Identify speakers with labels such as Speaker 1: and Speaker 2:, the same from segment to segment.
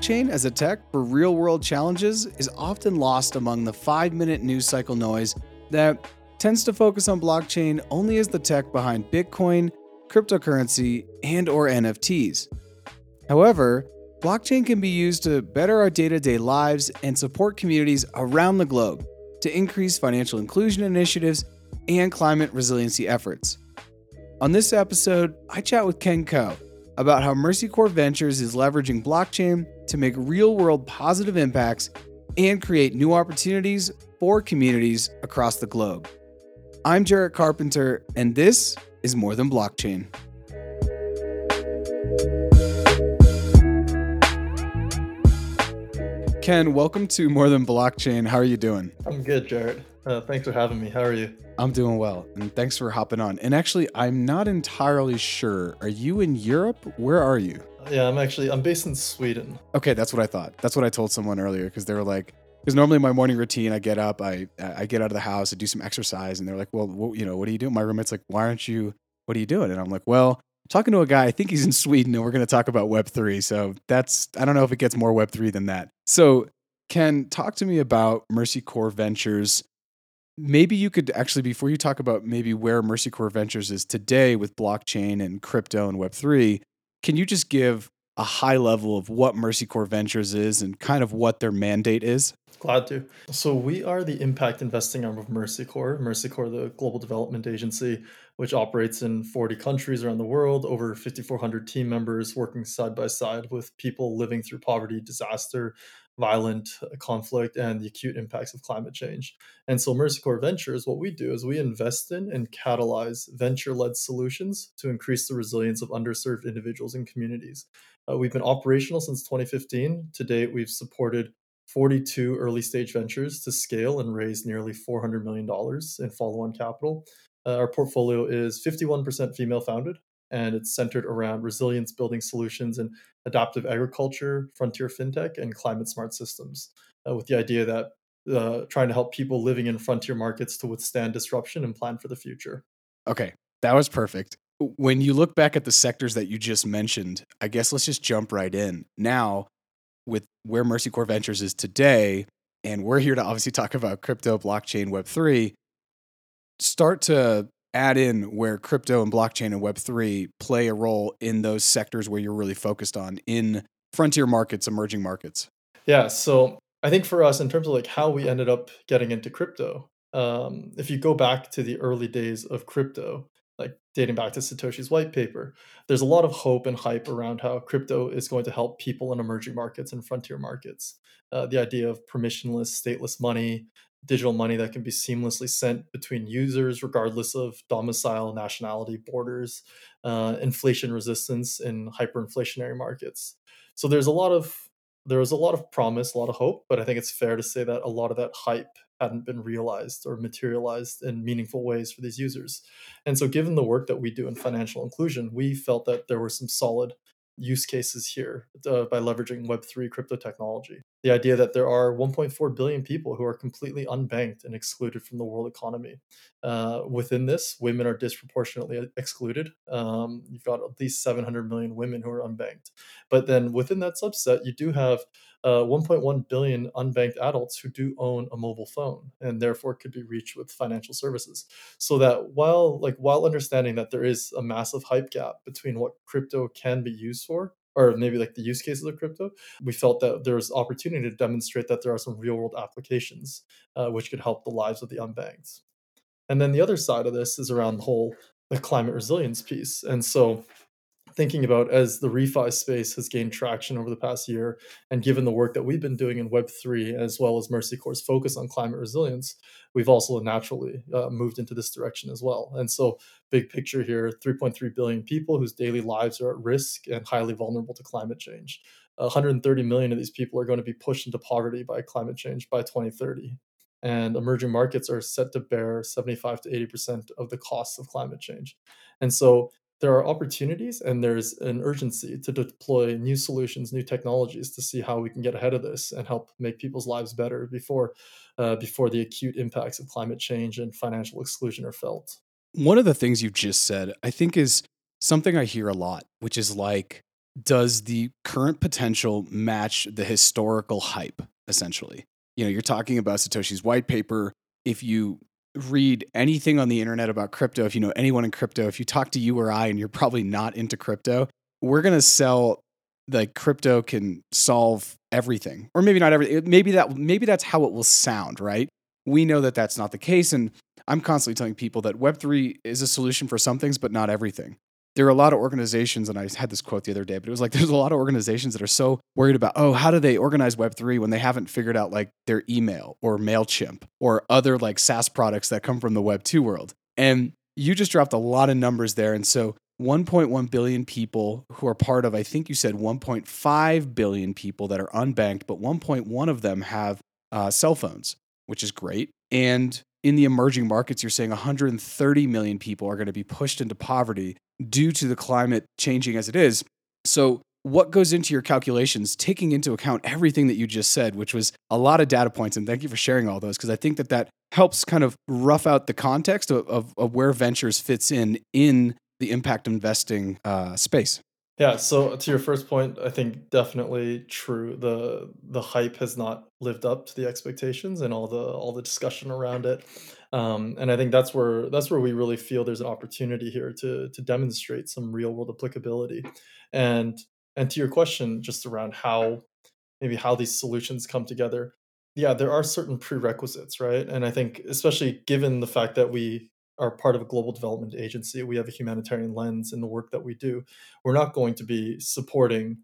Speaker 1: blockchain as a tech for real world challenges is often lost among the five minute news cycle noise that tends to focus on blockchain only as the tech behind Bitcoin, cryptocurrency, and or NFTs. However, blockchain can be used to better our day-to-day lives and support communities around the globe to increase financial inclusion initiatives and climate resiliency efforts. On this episode, I chat with Ken Ko about how Mercy Corps Ventures is leveraging blockchain to make real-world positive impacts and create new opportunities for communities across the globe. I'm Jarrett Carpenter, and this is More Than Blockchain. Ken, welcome to More Than Blockchain. How are you doing?
Speaker 2: I'm good, Jared. Uh, thanks for having me. How are you?
Speaker 1: I'm doing well, and thanks for hopping on. And actually, I'm not entirely sure. Are you in Europe? Where are you?
Speaker 2: Yeah, I'm actually I'm based in Sweden.
Speaker 1: Okay, that's what I thought. That's what I told someone earlier because they were like, because normally my morning routine, I get up, I I get out of the house, I do some exercise, and they're like, well, what, you know, what are you doing? My roommate's like, why aren't you? What are you doing? And I'm like, well, talking to a guy. I think he's in Sweden, and we're going to talk about Web three. So that's I don't know if it gets more Web three than that. So Ken, talk to me about Mercy Corps Ventures. Maybe you could actually, before you talk about maybe where Mercy Corps Ventures is today with blockchain and crypto and Web3, can you just give a high level of what Mercy Corps Ventures is and kind of what their mandate is?
Speaker 2: Glad to. So we are the impact investing arm of Mercy Corps. Mercy Corps, the global development agency, which operates in 40 countries around the world, over 5,400 team members working side by side with people living through poverty, disaster, violent conflict and the acute impacts of climate change. And so Mercy Corps Ventures, what we do is we invest in and catalyze venture-led solutions to increase the resilience of underserved individuals and communities. Uh, we've been operational since 2015. To date, we've supported 42 early stage ventures to scale and raise nearly $400 million in follow on capital. Uh, our portfolio is 51% female founded, and it's centered around resilience building solutions and adaptive agriculture, frontier fintech, and climate smart systems, uh, with the idea that uh, trying to help people living in frontier markets to withstand disruption and plan for the future.
Speaker 1: Okay, that was perfect. When you look back at the sectors that you just mentioned, I guess let's just jump right in. Now, with where Mercy Corps Ventures is today, and we're here to obviously talk about crypto, blockchain, Web3, start to add in where crypto and blockchain and Web3 play a role in those sectors where you're really focused on in frontier markets, emerging markets?
Speaker 2: Yeah. So I think for us, in terms of like how we ended up getting into crypto, um, if you go back to the early days of crypto, like dating back to Satoshi's white paper, there's a lot of hope and hype around how crypto is going to help people in emerging markets and frontier markets. Uh, the idea of permissionless, stateless money, digital money that can be seamlessly sent between users regardless of domicile nationality borders uh, inflation resistance in hyperinflationary markets. So there's a lot of there was a lot of promise a lot of hope but i think it's fair to say that a lot of that hype hadn't been realized or materialized in meaningful ways for these users. And so given the work that we do in financial inclusion we felt that there were some solid use cases here uh, by leveraging Web3 crypto technology. The idea that there are 1.4 billion people who are completely unbanked and excluded from the world economy. Uh, within this, women are disproportionately excluded. Um, you've got at least 700 million women who are unbanked. But then within that subset, you do have uh, 1.1 billion unbanked adults who do own a mobile phone and therefore could be reached with financial services. So that while like while understanding that there is a massive hype gap between what crypto can be used for or maybe like the use cases of crypto, we felt that there was opportunity to demonstrate that there are some real world applications uh, which could help the lives of the unbanked. And then the other side of this is around the whole the climate resilience piece. And so thinking about as the refi space has gained traction over the past year, and given the work that we've been doing in Web3, as well as Mercy Corps' focus on climate resilience, we've also naturally uh, moved into this direction as well. And so, big picture here 3.3 billion people whose daily lives are at risk and highly vulnerable to climate change. 130 million of these people are going to be pushed into poverty by climate change by 2030 and emerging markets are set to bear 75 to 80% of the costs of climate change. And so there are opportunities and there's an urgency to deploy new solutions, new technologies to see how we can get ahead of this and help make people's lives better before uh, before the acute impacts of climate change and financial exclusion are felt.
Speaker 1: One of the things you just said, I think, is something I hear a lot, which is like does the current potential match the historical hype, essentially? You know, you're talking about Satoshi's white paper. If you read anything on the internet about crypto, if you know anyone in crypto, if you talk to you or I and you're probably not into crypto, we're going to sell like crypto can solve everything. Or maybe not everything maybe that maybe that's how it will sound right? We know that that's not the case and i'm constantly telling people that web3 is a solution for some things but not everything there are a lot of organizations, and I had this quote the other day, but it was like there's a lot of organizations that are so worried about, oh, how do they organize Web3 when they haven't figured out like their email or MailChimp or other like SaaS products that come from the Web2 world. And you just dropped a lot of numbers there. And so 1.1 billion people who are part of, I think you said 1.5 billion people that are unbanked, but 1.1 of them have uh, cell phones, which is great. And in the emerging markets, you're saying 130 million people are going to be pushed into poverty due to the climate changing as it is. So, what goes into your calculations, taking into account everything that you just said, which was a lot of data points, and thank you for sharing all those, because I think that that helps kind of rough out the context of, of, of where ventures fits in in the impact investing uh, space.
Speaker 2: Yeah, so to your first point, I think definitely true. The the hype has not lived up to the expectations and all the all the discussion around it. Um, and I think that's where that's where we really feel there's an opportunity here to to demonstrate some real world applicability. And and to your question just around how maybe how these solutions come together. Yeah, there are certain prerequisites, right? And I think especially given the fact that we are part of a global development agency. We have a humanitarian lens in the work that we do. We're not going to be supporting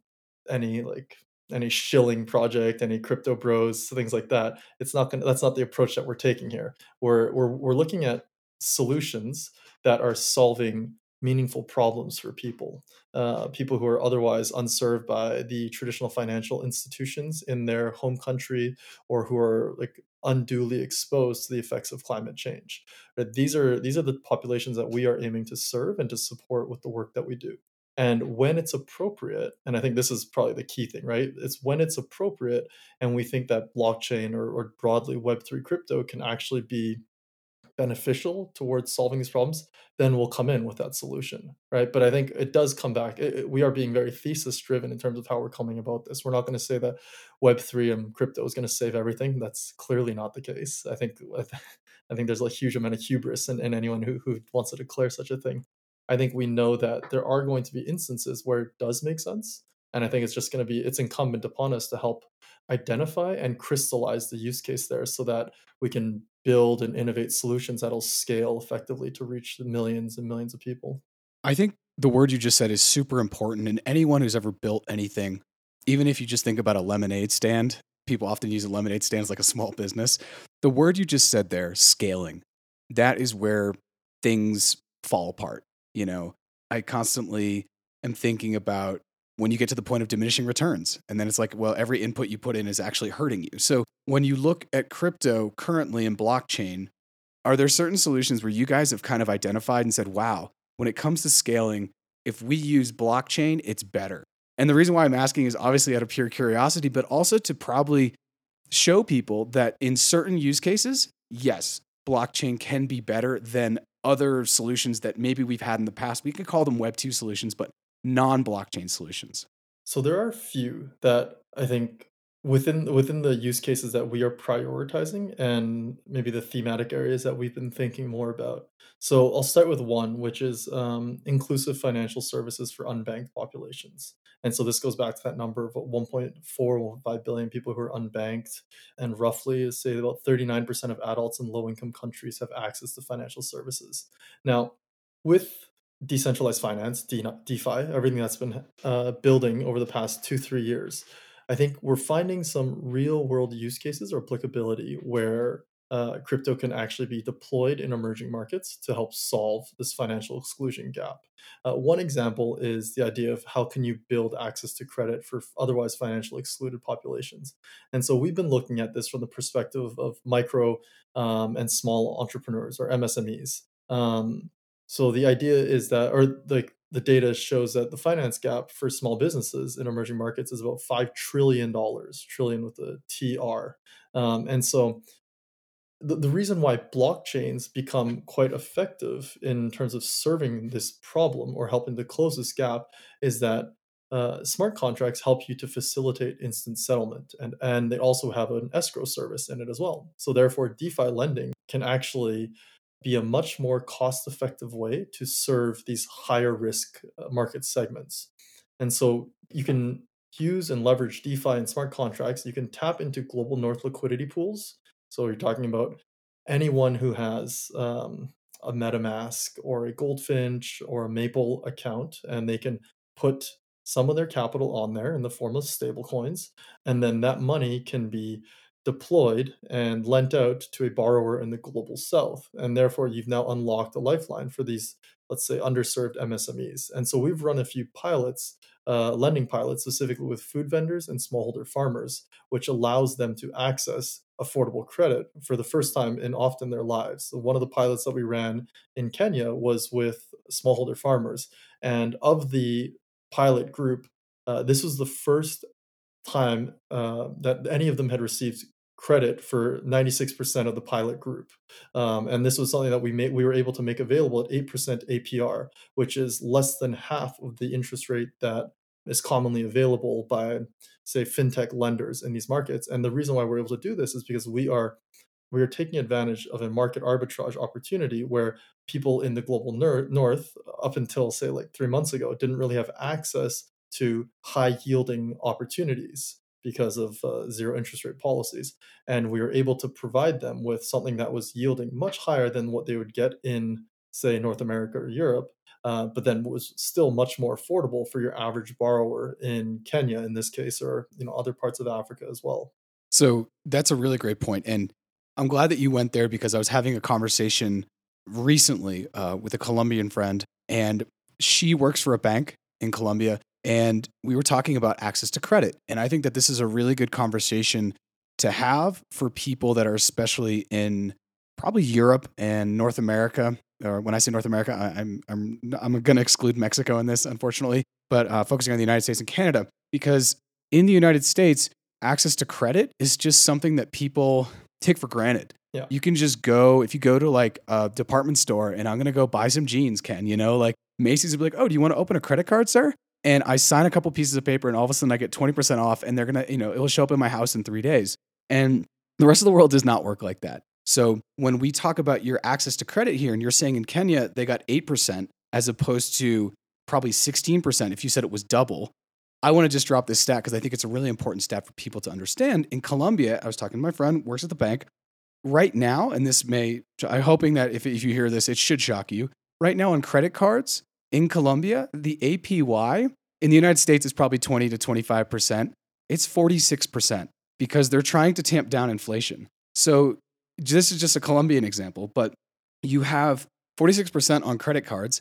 Speaker 2: any like any shilling project, any crypto bros, things like that. It's not going that's not the approach that we're taking here. We're we're we're looking at solutions that are solving meaningful problems for people, uh, people who are otherwise unserved by the traditional financial institutions in their home country or who are like unduly exposed to the effects of climate change. Right? These are these are the populations that we are aiming to serve and to support with the work that we do. And when it's appropriate, and I think this is probably the key thing, right? It's when it's appropriate, and we think that blockchain or, or broadly Web3 crypto can actually be beneficial towards solving these problems, then we'll come in with that solution, right? But I think it does come back. It, it, we are being very thesis driven in terms of how we're coming about this. We're not going to say that Web three and crypto is going to save everything. That's clearly not the case. I think I think there's a huge amount of hubris in, in anyone who who wants to declare such a thing. I think we know that there are going to be instances where it does make sense, and I think it's just going to be it's incumbent upon us to help identify and crystallize the use case there so that we can build and innovate solutions that'll scale effectively to reach the millions and millions of people.
Speaker 1: I think the word you just said is super important. And anyone who's ever built anything, even if you just think about a lemonade stand, people often use a lemonade stand as like a small business. The word you just said there, scaling, that is where things fall apart. You know, I constantly am thinking about when you get to the point of diminishing returns. And then it's like, well, every input you put in is actually hurting you. So when you look at crypto currently in blockchain, are there certain solutions where you guys have kind of identified and said, wow, when it comes to scaling, if we use blockchain, it's better? And the reason why I'm asking is obviously out of pure curiosity, but also to probably show people that in certain use cases, yes, blockchain can be better than other solutions that maybe we've had in the past. We could call them Web 2 solutions, but non blockchain solutions?
Speaker 2: So there are a few that I think within within the use cases that we are prioritizing and maybe the thematic areas that we've been thinking more about. So I'll start with one, which is um, inclusive financial services for unbanked populations. And so this goes back to that number of 1.45 billion people who are unbanked, and roughly, say, about 39% of adults in low income countries have access to financial services. Now, with decentralized finance, DeFi, everything that's been uh, building over the past two, three years, I think we're finding some real world use cases or applicability where uh, crypto can actually be deployed in emerging markets to help solve this financial exclusion gap. Uh, one example is the idea of how can you build access to credit for otherwise financially excluded populations. And so we've been looking at this from the perspective of micro um, and small entrepreneurs or MSMEs. Um, so the idea is that, or the the data shows that the finance gap for small businesses in emerging markets is about five trillion dollars, trillion with a TR, um, and so the, the reason why blockchains become quite effective in terms of serving this problem or helping to close this gap is that uh, smart contracts help you to facilitate instant settlement and, and they also have an escrow service in it as well. So therefore DeFi lending can actually be a much more cost effective way to serve these higher risk uh, market segments. And so you can use and leverage DeFi and smart contracts. You can tap into global north liquidity pools. So you're talking about anyone who has um, a MetaMask or a Goldfinch or a Maple account, and they can put some of their capital on there in the form of stablecoins, and then that money can be deployed and lent out to a borrower in the global south. And therefore, you've now unlocked a lifeline for these, let's say, underserved MSMEs. And so we've run a few pilots, uh, lending pilots, specifically with food vendors and smallholder farmers, which allows them to access affordable credit for the first time in often their lives. So one of the pilots that we ran in Kenya was with smallholder farmers. And of the pilot group, uh, this was the first time uh, that any of them had received credit for 96% of the pilot group. Um, and this was something that we made we were able to make available at 8% APR, which is less than half of the interest rate that is commonly available by say fintech lenders in these markets. And the reason why we're able to do this is because we are we are taking advantage of a market arbitrage opportunity where people in the global north up until say like 3 months ago didn't really have access to high yielding opportunities because of uh, zero interest rate policies. And we were able to provide them with something that was yielding much higher than what they would get in, say, North America or Europe, uh, but then was still much more affordable for your average borrower in Kenya, in this case, or you know other parts of Africa as well.
Speaker 1: So that's a really great point, and I'm glad that you went there because I was having a conversation recently uh, with a Colombian friend, and she works for a bank in Colombia, and we were talking about access to credit. And I think that this is a really good conversation to have for people that are especially in probably Europe and North America. Or when I say North America, I, am I'm I'm going to exclude Mexico in this, unfortunately, but uh, focusing on the United States and Canada because in the United States, access to credit is just something that people take for granted.
Speaker 2: Yeah.
Speaker 1: You can just go if you go to like a department store and I'm gonna go buy some jeans, Ken. You know, like Macy's would be like, "Oh, do you want to open a credit card, sir?" And I sign a couple pieces of paper, and all of a sudden I get 20% off, and they're gonna, you know, it'll show up in my house in three days. And the rest of the world does not work like that. So when we talk about your access to credit here, and you're saying in Kenya they got 8% as opposed to probably 16% if you said it was double. I want to just drop this stat because I think it's a really important stat for people to understand. In Colombia, I was talking to my friend, works at the bank. Right now, and this may, I'm hoping that if, if you hear this, it should shock you. Right now on credit cards, in Colombia, the APY in the United States is probably 20 to 25%. It's 46% because they're trying to tamp down inflation. So this is just a Colombian example, but you have 46% on credit cards,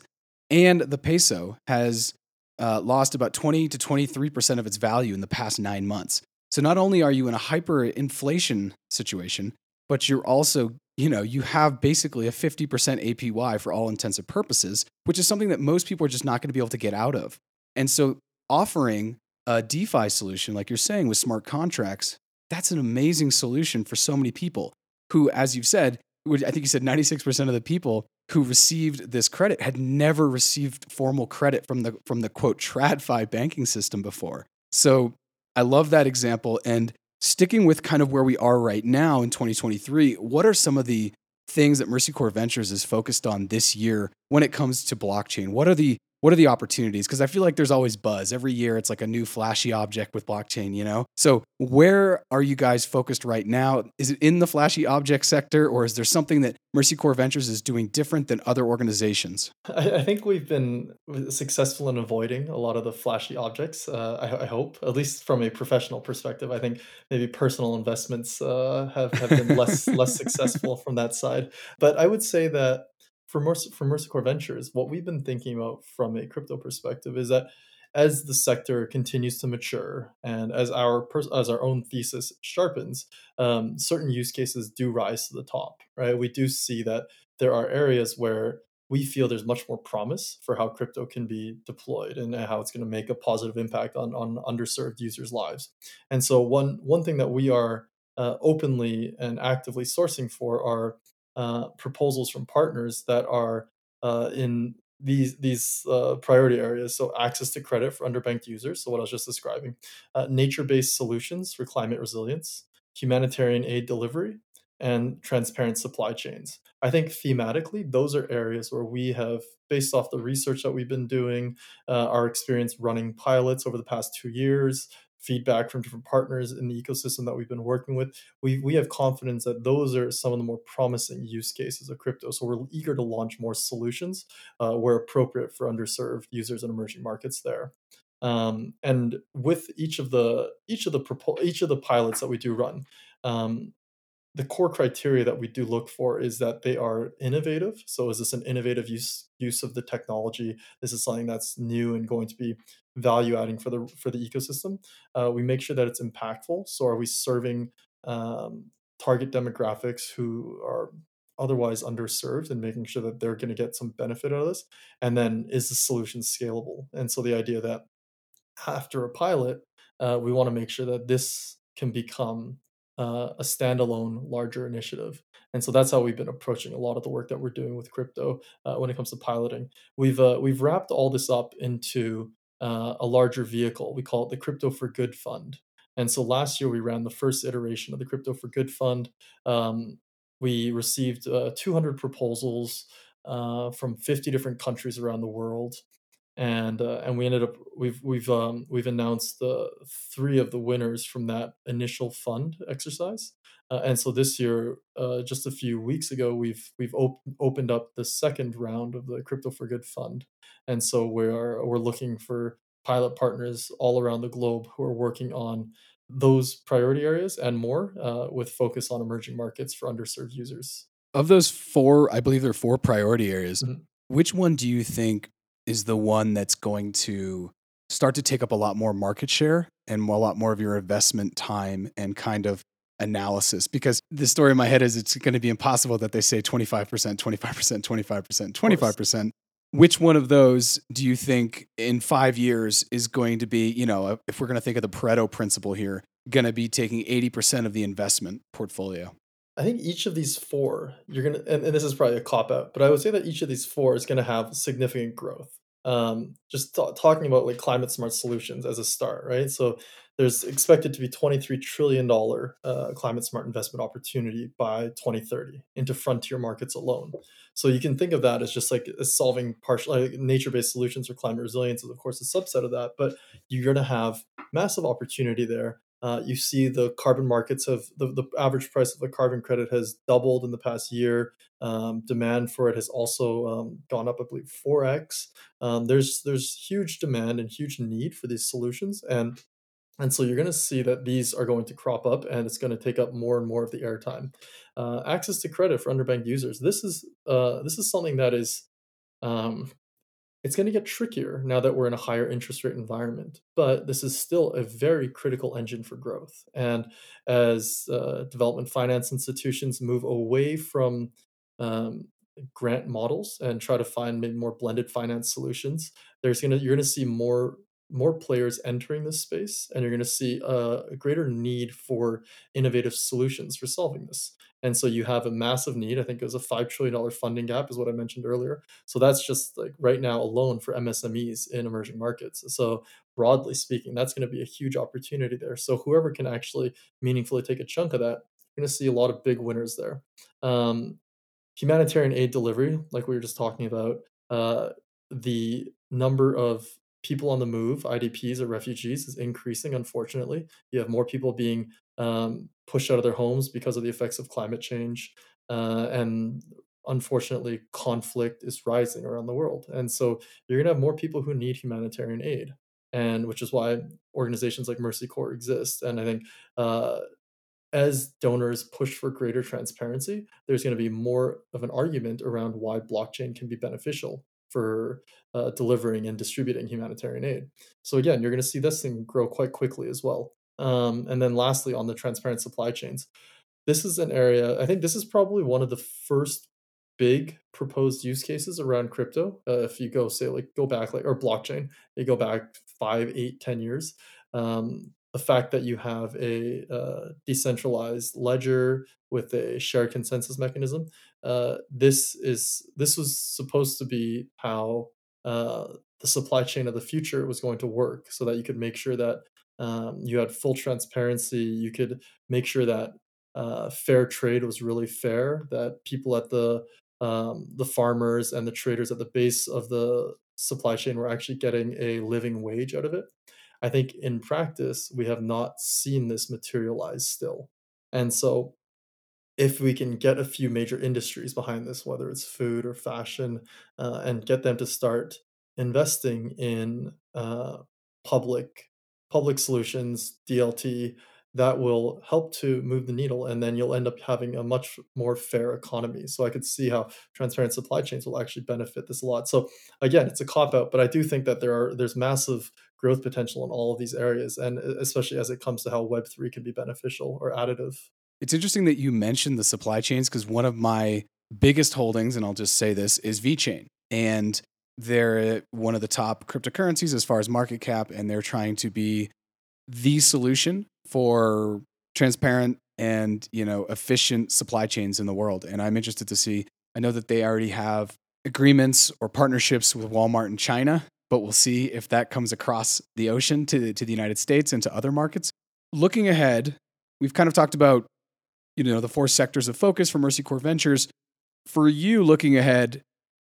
Speaker 1: and the peso has uh, lost about 20 to 23% of its value in the past nine months. So not only are you in a hyperinflation situation, but you're also you know, you have basically a 50% APY for all intents and purposes, which is something that most people are just not going to be able to get out of. And so offering a DeFi solution, like you're saying with smart contracts, that's an amazing solution for so many people who, as you've said, I think you said 96% of the people who received this credit had never received formal credit from the from the quote TradFi banking system before. So I love that example. And sticking with kind of where we are right now in 2023, what are some of the things that Mercy Corps Ventures is focused on this year when it comes to blockchain? What are the what are the opportunities? Because I feel like there's always buzz. Every year it's like a new flashy object with blockchain, you know? So, where are you guys focused right now? Is it in the flashy object sector, or is there something that Mercy Corps Ventures is doing different than other organizations?
Speaker 2: I, I think we've been successful in avoiding a lot of the flashy objects, uh, I, I, hope, at least from a professional perspective. I think maybe personal investments uh, have, have been less, less successful from that side. But I would say that for Mercy, for Mercy Corps Ventures, what we've been thinking about from a crypto perspective is that as the sector continues to mature and as our as our own thesis sharpens, um, certain use cases do rise to the top. Right, we do see that there are areas where we feel there's much more promise for how crypto can be deployed and how it's going to make a positive impact on on underserved users' lives. And so one one thing that we are uh, openly and actively sourcing for are uh, proposals from partners that are uh, in these these uh, priority areas. So access to credit for underbanked users. So what I was just describing, uh, nature-based solutions for climate resilience, humanitarian aid delivery, and transparent supply chains. I think thematically, those are areas where we have, based off the research that we've been doing, uh, our experience running pilots over the past two years, feedback from different partners in the ecosystem that we've been working with, we, we have confidence that those are some of the more promising use cases of crypto. So we're eager to launch more solutions uh, where appropriate for underserved users and emerging markets there. Um, and with each of the each of the each of the pilots that we do run, um, the core criteria that we do look for is that they are innovative. So is this an innovative use use of the technology? This is something that's new and going to be value adding for the for the ecosystem. Uh, we make sure that it's impactful. So are we serving um, target demographics who are otherwise underserved and making sure that they're going to get some benefit out of this? And then is the solution scalable? And so the idea that after a pilot, uh, we want to make sure that this can become uh, a standalone larger initiative. And so that's how we've been approaching a lot of the work that we're doing with crypto uh, when it comes to piloting. We've uh, we've wrapped all this up into uh, a larger vehicle. We call it the crypto for good fund. And so last year we ran the first iteration of the crypto for good fund. Um, we received uh, 200 proposals uh, from 50 different countries around the world and uh, and we ended up we've we've um, we've announced the three of the winners from that initial fund exercise, uh, and so this year, uh, just a few weeks ago, we've we've op- opened up the second round of the Crypto for Good fund, and so we're we're looking for pilot partners all around the globe who are working on those priority areas and more, uh, with focus on emerging markets for underserved users.
Speaker 1: Of those four, I believe there are four priority areas. Mm-hmm. Which one do you think is the one that's going to start to take up a lot more market share and a lot more of your investment time and kind of analysis because the story in my head is it's going to be impossible that they say 25%, 25%, 25%, 25%. Which one of those do you think in five years is going to be, you know, uh, if we're going to think of the Pareto principle here, going to be taking 80% of the investment portfolio?
Speaker 2: I think each of these four, you're gonna, and, and this is probably a cop out, but I would say that each of these four is going to have significant growth. Um, just t- talking about like climate smart solutions as a start, right? So there's expected to be 23 trillion dollar uh, climate smart investment opportunity by 2030 into frontier markets alone. So you can think of that as just like solving partial like nature-based solutions for climate resilience is of course a subset of that, but you're going to have massive opportunity there uh, you see the carbon markets have the, the average price of a carbon credit has doubled in the past year. Um, demand for it has also um, gone up, I believe, four x. Um, there's there's huge demand and huge need for these solutions, and and so you're going to see that these are going to crop up, and it's going to take up more and more of the airtime. Uh, access to credit for underbanked users. This is uh, this is something that is um, it's going to get trickier now that we're in a higher interest rate environment, but this is still a very critical engine for growth. And as uh, development finance institutions move away from um, grant models and try to find maybe more blended finance solutions, there's gonna you're gonna see more more players entering this space, and you're going to see a, a, greater need for innovative solutions for solving this. And so you have a massive need. I think it was a $5 trillion funding gap, is what I mentioned earlier. So that's just like right now alone for MSMEs in emerging markets. So, broadly speaking, that's going to be a huge opportunity there. So, whoever can actually meaningfully take a chunk of that, you're going to see a lot of big winners there. Um, humanitarian aid delivery, like we were just talking about, uh, the number of people on the move, IDPs or refugees, is increasing, unfortunately. You have more people being um, pushed out of their homes because of the effects of climate change. Uh, and unfortunately, conflict is rising around the world. And so you're going to have more people who need humanitarian aid. And which is why organizations like Mercy Corps exist. And I think uh, as donors push for greater transparency, there's going to be more of an argument around why blockchain can be beneficial for uh, delivering and distributing humanitarian aid. So again, you're going to see this thing grow quite quickly as well. Um, and then lastly, on the transparent supply chains, this is an area, I think this is probably one of the first big proposed use cases around crypto. Uh, if you go say like go back like or blockchain, you go back five, eight, ten years. Um, the fact that you have a uh, decentralized ledger with a shared consensus mechanism, uh, this is this was supposed to be how uh, the supply chain of the future was going to work, so that you could make sure that um, you had full transparency. You could make sure that uh, fair trade was really fair. That people at the um, the farmers and the traders at the base of the supply chain were actually getting a living wage out of it. I think in practice, we have not seen this materialize still. And so, if we can get a few major industries behind this, whether it's food or fashion, uh, and get them to start investing in uh, public public solutions, DLT, that will help to move the needle, and then you'll end up having a much more fair economy. So I could see how transparent supply chains will actually benefit this a lot. So again, it's a cop out, but I do think that there are there's massive growth potential in all of these areas, and especially as it comes to how Web three can be beneficial or additive.
Speaker 1: It's interesting that you mentioned the supply chains because one of my biggest holdings, and I'll just say this, is VeChain. And they're eh, one of the top cryptocurrencies as far as market cap, and they're trying to be the solution for transparent and you know efficient supply chains in the world. And I'm interested to see. I know that they already have agreements or partnerships with Walmart in China, but we'll see if that comes across the ocean to to the United States and to other markets. Looking ahead, we've kind of talked about you know the four sectors of focus for Mercy Corps Ventures. For you, looking ahead,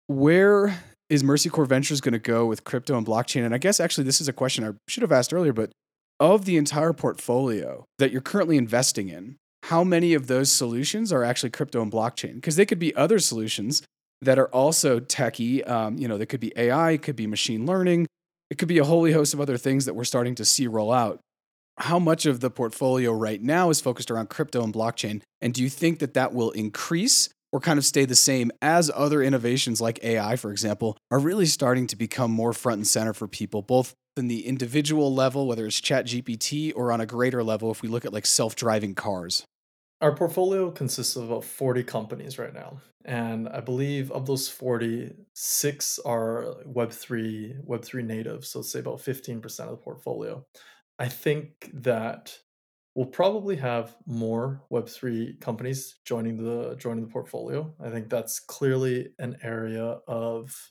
Speaker 1: where is Mercy Corps Ventures going to go with crypto and blockchain? And I guess actually this is a question I should have asked earlier, but of the entire portfolio that you're currently investing in, how many of those solutions are actually crypto and blockchain? Because they could be other solutions that are also techy. Um, you know, they could be AI, it could be machine learning, it could be a wholly host of other things that we're starting to see roll out. How much of the portfolio right now is focused around crypto and blockchain? And do you think that that will increase or kind of stay the same as other innovations like AI, for example, are really starting to become more front and center for people, both in the individual level, whether it's Chat GPT, or on a greater level, if we look at like self driving cars?
Speaker 2: Our portfolio consists of about 40 companies right now. And I believe of those 40, six are Web3, Web3 native. So say about 15% of the portfolio. I think that we'll probably have more web3 companies joining the joining the portfolio i think that's clearly an area of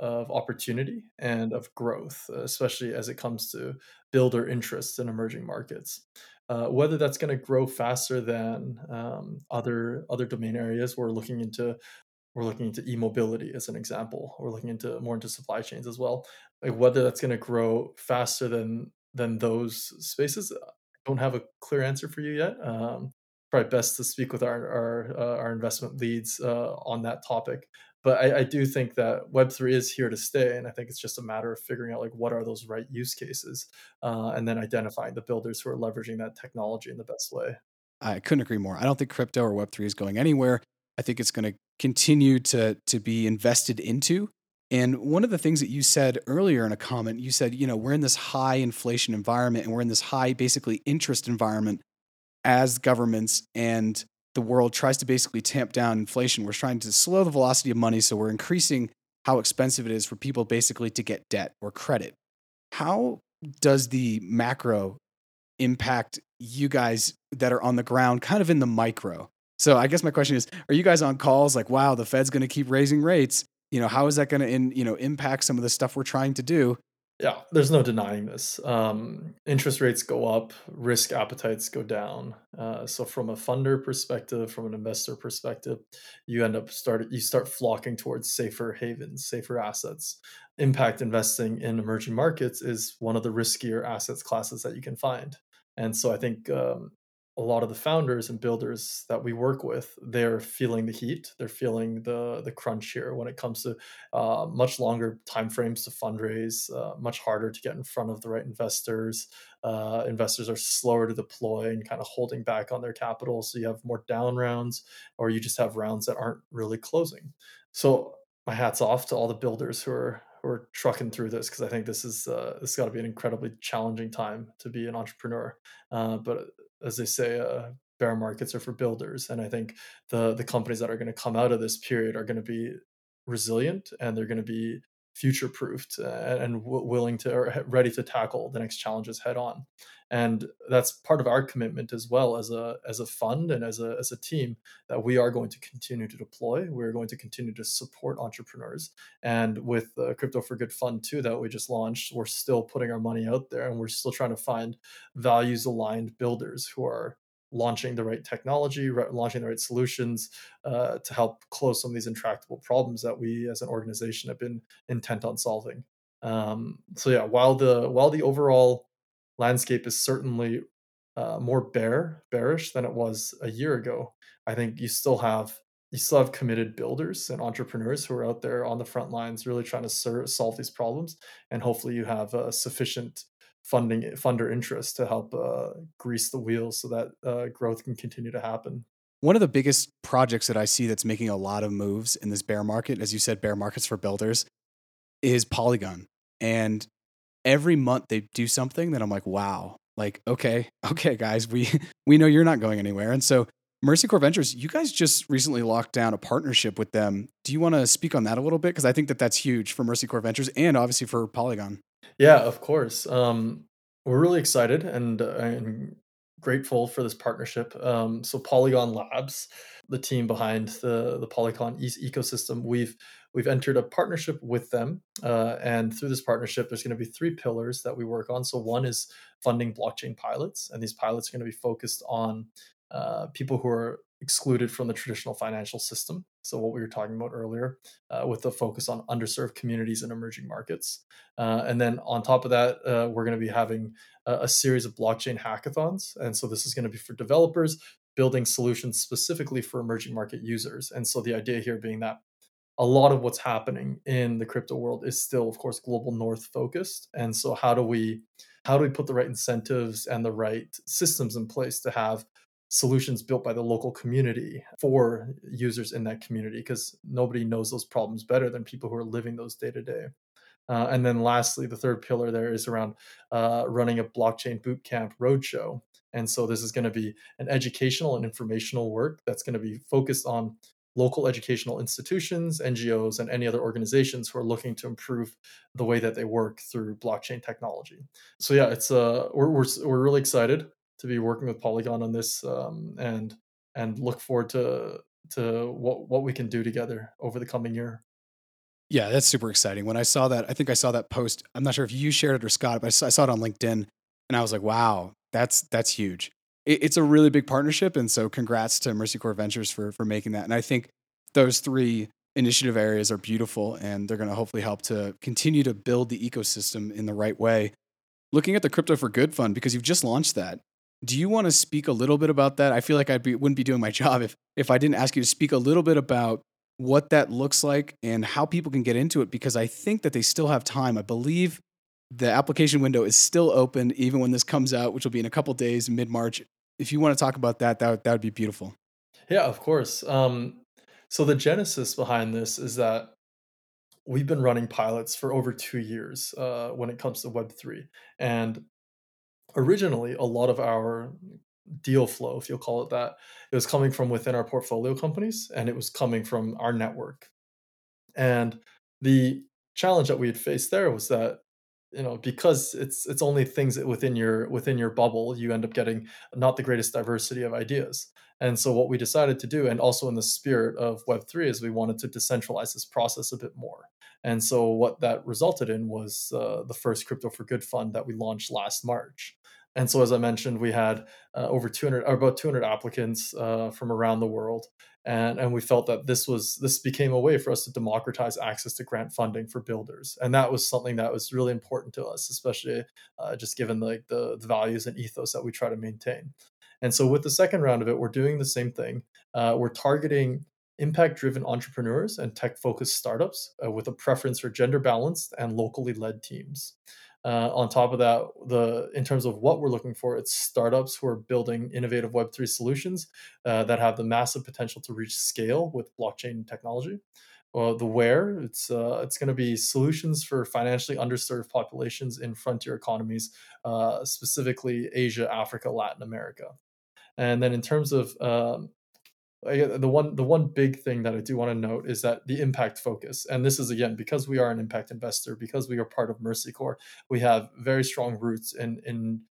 Speaker 2: of opportunity and of growth especially as it comes to builder interests in emerging markets uh, whether that's going to grow faster than um, other other domain areas we're looking into we're looking into e-mobility as an example we're looking into more into supply chains as well like whether that's going to grow faster than than those spaces I don't have a clear answer for you yet. Um, probably best to speak with our our, uh, our investment leads uh, on that topic. But I, I, do think that Web three is here to stay, and I think it's just a matter of figuring out like what are those right use cases, uh, and then identifying the builders who are leveraging that technology in the best way.
Speaker 1: I couldn't agree more. I don't think crypto or Web three is going anywhere. I think it's going to continue to to be invested into. And one of the things that you said earlier in a comment, you said, you know, we're in this high inflation environment and we're in this high, basically, interest environment as governments and the world tries to basically tamp down inflation. We're trying to slow the velocity of money. So we're increasing how expensive it is for people basically to get debt or credit. How does the macro impact you guys that are on the ground, kind of in the micro? So I guess my question is, are you guys on calls like, wow, the Fed's going to keep raising rates? you know how is that going to you know impact some of the stuff we're trying to do
Speaker 2: yeah there's no denying this. Um, interest rates go up risk appetites go down. Uh, so from a funder perspective from an investor perspective you end up start you start flocking towards safer havens safer assets. Impact investing in emerging markets is one of the riskier assets classes that you can find. And so i think um, a lot of the founders and builders that we work with they're feeling the heat they're feeling the the crunch here when it comes to uh, much longer timeframes to fundraise uh, much harder to get in front of the right investors uh, investors are slower to deploy and kind of holding back on their capital so you have more down rounds or you just have rounds that aren't really closing so my hats off to all the builders who are who are trucking through this because I think this is uh, this got to be an incredibly challenging time to be an entrepreneur. Uh, but as they say, uh, bear markets are for builders, and I think the the companies that are going to come out of this period are going to be resilient and they're going to be future proofed and, and w- willing to or ready to tackle the next challenges head on. And that's part of our commitment as well as a as a fund and as a as a team that we are going to continue to deploy we're going to continue to support entrepreneurs and with the crypto for good fund too that we just launched we're still putting our money out there and we're still trying to find values aligned builders who are launching the right technology, launching the right solutions uh, to help close some of these intractable problems that we as an organization have been intent on solving. Um, so yeah, while the while the overall landscape is certainly uh, more bear bearish than it was a year ago, I think you still have you still have committed builders and entrepreneurs who are out there on the front lines really trying to ser- solve these problems and hopefully you have a sufficient funding funder interest to help uh, grease the wheels so that uh, growth can continue to happen.
Speaker 1: One of the biggest projects that I see that's making a lot of moves in this bear market, as you said, bear markets for builders, is Polygon. And every month they do something that I'm like, wow, like, okay, okay, guys, we we know you're not going anywhere. And so Mercy Corps Ventures, you guys just recently locked down a partnership with them. Do you want to speak on that a little bit? Because I think that that's huge for Mercy Corps Ventures and obviously for Polygon.
Speaker 2: Yeah, of course. Um, we're really excited and, uh, and grateful for this partnership. Um, so Polygon Labs, the team behind the the Polygon ecosystem, we've we've entered a partnership with them, uh, and through this partnership, there's going to be three pillars that we work on. So one is funding blockchain pilots, and these pilots are going to be focused on uh, people who are excluded from the traditional financial system. So, what we were talking about earlier, uh, with the focus on underserved communities and emerging markets. Uh, and then on top of that, uh, we're going to be having a, a, series of blockchain hackathons. And so, this is going to be for developers building solutions specifically for emerging market users. And so, the idea here being that a lot of what's happening in the crypto world is still, of course, global north focused. And so, how do we how do we put the right incentives and the right systems in place to have solutions built by the local community for users in that community because nobody knows those problems better than people who are living those day to day. Uh, and then lastly, the third pillar there is around uh, running a blockchain bootcamp roadshow. And so this is going to be an educational and informational work that's going to be focused on local educational institutions, NGOs, and any other organizations who are looking to improve the way that they work through blockchain technology. So yeah, it's uh, we're, we're, we're really excited to be working with Polygon on this um, and and look forward to to what what we can do together over the coming year.
Speaker 1: Yeah, that's super exciting. When I saw that, I think I saw that post. I'm not sure if you shared it or Scott, but I saw, it on LinkedIn, and I was like, "Wow, that's that's huge." It, it's a really big partnership, and so congrats to Mercy Corps Ventures for for making that. And I think those three initiative areas are beautiful, and they're going to hopefully help to continue to build the ecosystem in the right way. Looking at the Crypto for Good Fund because you've just launched that, do you want to speak a little bit about that? I feel like I wouldn't be doing my job if if I didn't ask you to speak a little bit about what that looks like and how people can get into it because I think that they still have time. I believe the application window is still open even when this comes out, which will be in a couple days, mid March. If you want to talk about that, that that would be beautiful.
Speaker 2: Yeah, of course. Um, so the genesis behind this is that we've been running pilots for over two years uh, when it comes to Web three, and originally a lot of our deal flow, if you'll call it that, it was coming from within our portfolio companies and it was coming from our network. And the challenge that we had faced there was that you know because it's it's only things within your within your bubble you end up getting not the greatest diversity of ideas. And so what we decided to do and also in the spirit of web3 is we wanted to decentralize this process a bit more. And so what that resulted in was uh, the first crypto for good fund that we launched last march. And so, as I mentioned, we had uh, over 200, or about 200 applicants uh, from around the world, and and we felt that this was this became a way for us to democratize access to grant funding for builders, and that was something that was really important to us, especially uh, just given like the, the values and ethos that we try to maintain. And so, with the second round of it, we're doing the same thing. Uh, we're targeting impact driven entrepreneurs and tech focused startups uh, with a preference for gender balanced and locally led teams. Uh, on top of that, the in terms of what we're looking for, it's startups who are building innovative Web3 solutions uh, that have the massive potential to reach scale with blockchain technology. Uh, the where it's uh, it's going to be solutions for financially underserved populations in frontier economies, uh, specifically Asia, Africa, Latin America. And then in terms of um, the one the one big thing that I do want to note is that the impact focus, and this is again because we are an impact investor, because we are part of Mercy Corps, we have very strong roots in in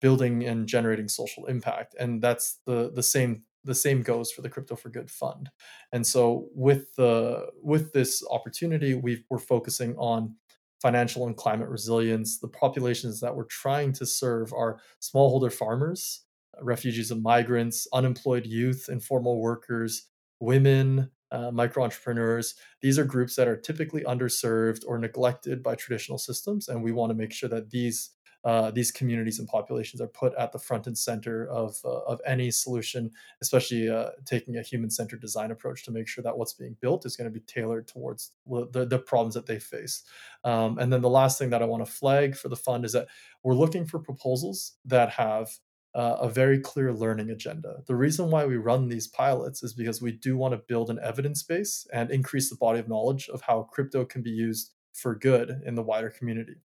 Speaker 2: building and generating social impact. And that's the the same the same goes for the crypto for good fund and so with the with this opportunity we we're focusing on financial and climate resilience the populations that we're trying to serve are smallholder farmers refugees and migrants unemployed youth informal workers women uh, micro entrepreneurs these are groups that are typically underserved or neglected by traditional systems and we want to make sure that these uh, these communities and populations are put at the front and center of, uh, of any solution, especially uh, taking a human centered design approach to make sure that what's being built is going to be tailored towards the, the problems that they face. Um, and then the last thing that I want to flag for the fund is that we're looking for proposals that have uh, a very clear learning agenda. The reason why we run these pilots is because we do want to build an evidence base and increase the body of knowledge of how crypto can be used for good in the wider community.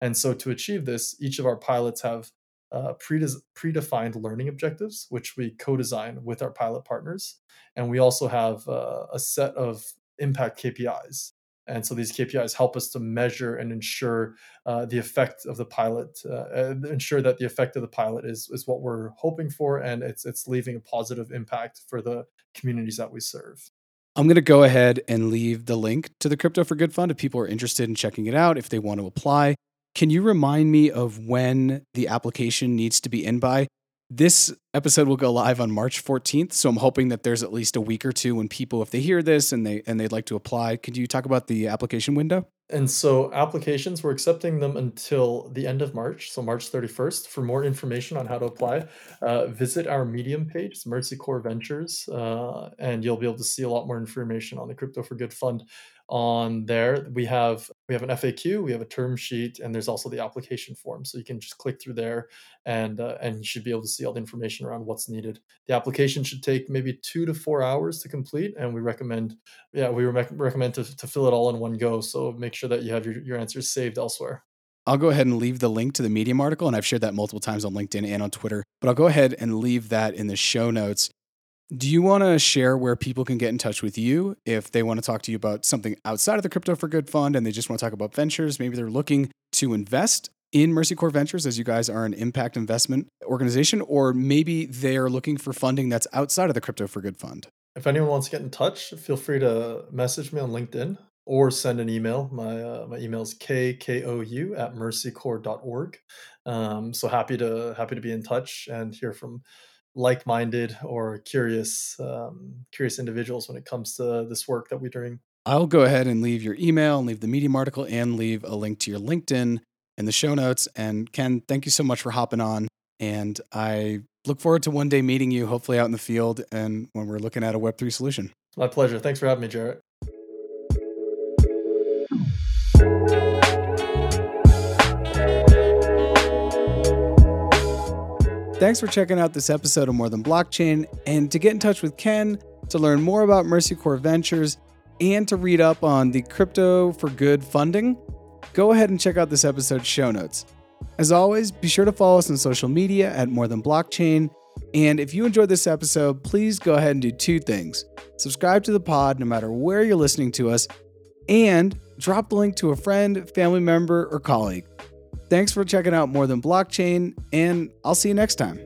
Speaker 2: And so to achieve this, each of our pilots have uh, predefined learning objectives, which we co-design with our pilot partners. And we also have uh, a set of impact KPIs. And so these KPIs help us to measure and ensure uh, the effect of the pilot, uh, ensure that the effect of the pilot is, is what we're hoping for, and it's it's leaving a positive impact for the communities that we serve.
Speaker 1: I'm going to go ahead and leave the link to the Crypto for Good Fund if people are interested in checking it out, if they want to apply. Can you remind me of when the application needs to be in by? This episode will go live on March 14th, so I'm hoping that there's at least a week or two when people if they hear this and they and they'd like to apply. Could you talk about the application window?
Speaker 2: And so applications, we're accepting them until the end of March, so March 31st. For more information on how to apply, uh, visit our Medium page, it's Mercy Corps Ventures, uh, and you'll be able to see a lot more information on the Crypto for Good Fund on there we have we have an faq we have a term sheet and there's also the application form so you can just click through there and uh, and you should be able to see all the information around what's needed the application should take maybe two to four hours to complete and we recommend yeah we re- recommend to, to fill it all in one go so make sure that you have your, your answers saved elsewhere
Speaker 1: I'll go ahead and leave the link to the Medium article, and I've shared that multiple times on LinkedIn and on Twitter. But I'll go ahead and leave that in the show notes. Do you want to share where people can get in touch with you if they want to talk to you about something outside of the Crypto for Good Fund and they just want to talk about ventures? Maybe they're looking to invest in Mercy Corps Ventures as you guys are an impact investment organization, or maybe they're looking for funding that's outside of the Crypto for Good Fund.
Speaker 2: If anyone wants to get in touch, feel free to message me on LinkedIn or send an email. My uh, my email is kkou at mercycorps.org. Um, so happy to happy to be in touch and hear from like-minded or curious um, curious individuals when it comes to this work that we're doing.
Speaker 1: I'll go ahead and leave your email and leave the medium article and leave a link to your linkedin in the show notes. And ken thank you so much for hopping on. And i look forward to one day meeting you hopefully out in the field and when we're looking at a web3 solution.
Speaker 2: My pleasure. Thanks for having me jarrett
Speaker 1: Thanks for checking out this episode of More Than Blockchain. And to get in touch with Ken, to learn more about Mercy Corps Ventures, and to read up on the Crypto for Good funding, go ahead and check out this episode's show notes. As always, be sure to follow us on social media at More Than Blockchain. And if you enjoyed this episode, please go ahead and do two things subscribe to the pod no matter where you're listening to us, and drop the link to a friend, family member, or colleague. Thanks for checking out More Than Blockchain, and I'll see you next time.